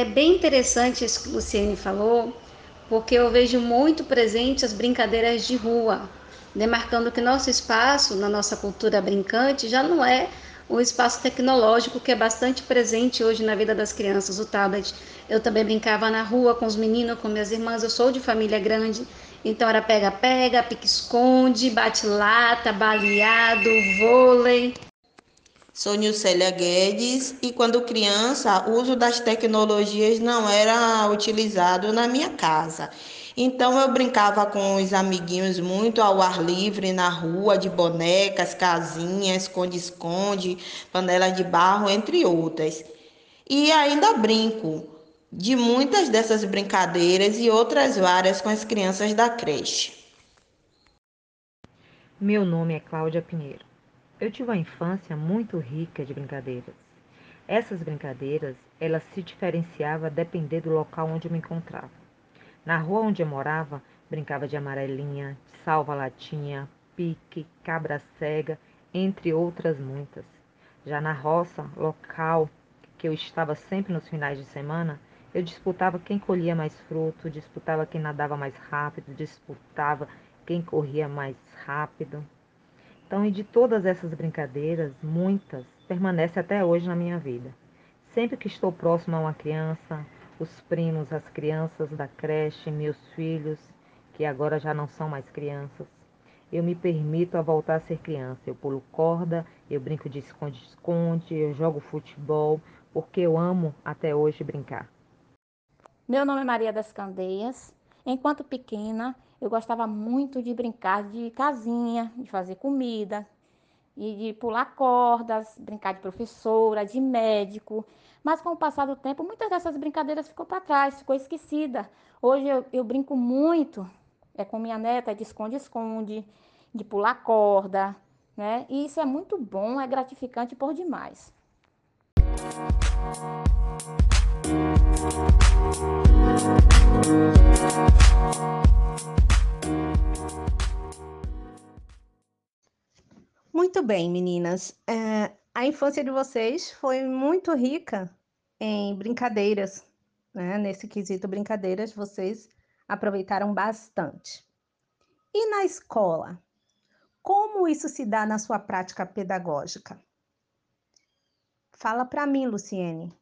é bem interessante isso que o Luciene falou, porque eu vejo muito presente as brincadeiras de rua, demarcando que nosso espaço, na nossa cultura brincante, já não é um espaço tecnológico que é bastante presente hoje na vida das crianças, o tablet. Eu também brincava na rua com os meninos, com minhas irmãs, eu sou de família grande, então era pega-pega, pique-esconde, bate-lata, baleado, vôlei. Sou Nilcélia Guedes e quando criança o uso das tecnologias não era utilizado na minha casa. Então eu brincava com os amiguinhos muito ao ar livre na rua, de bonecas, casinhas, esconde-esconde, panela de barro, entre outras. E ainda brinco de muitas dessas brincadeiras e outras várias com as crianças da creche. Meu nome é Cláudia Pinheiro. Eu tive uma infância muito rica de brincadeiras. Essas brincadeiras, elas se diferenciavam a depender do local onde eu me encontrava. Na rua onde eu morava, brincava de amarelinha, salva-latinha, pique, cabra cega, entre outras muitas. Já na roça, local que eu estava sempre nos finais de semana, eu disputava quem colhia mais fruto, disputava quem nadava mais rápido, disputava quem corria mais rápido. Então, e de todas essas brincadeiras, muitas permanecem até hoje na minha vida. Sempre que estou próximo a uma criança, os primos, as crianças da creche, meus filhos, que agora já não são mais crianças, eu me permito a voltar a ser criança. Eu pulo corda, eu brinco de esconde-esconde, eu jogo futebol, porque eu amo até hoje brincar. Meu nome é Maria das Candeias. Enquanto pequena, eu gostava muito de brincar de casinha, de fazer comida, e de pular cordas, brincar de professora, de médico. Mas com o passar do tempo, muitas dessas brincadeiras ficou para trás, ficou esquecida. Hoje eu, eu, brinco muito, é com minha neta, de esconde-esconde, de pular corda, né? E isso é muito bom, é gratificante por demais. Muito bem, meninas. É, a infância de vocês foi muito rica em brincadeiras, né? Nesse quesito brincadeiras, vocês aproveitaram bastante. E na escola? Como isso se dá na sua prática pedagógica? Fala para mim, Luciene.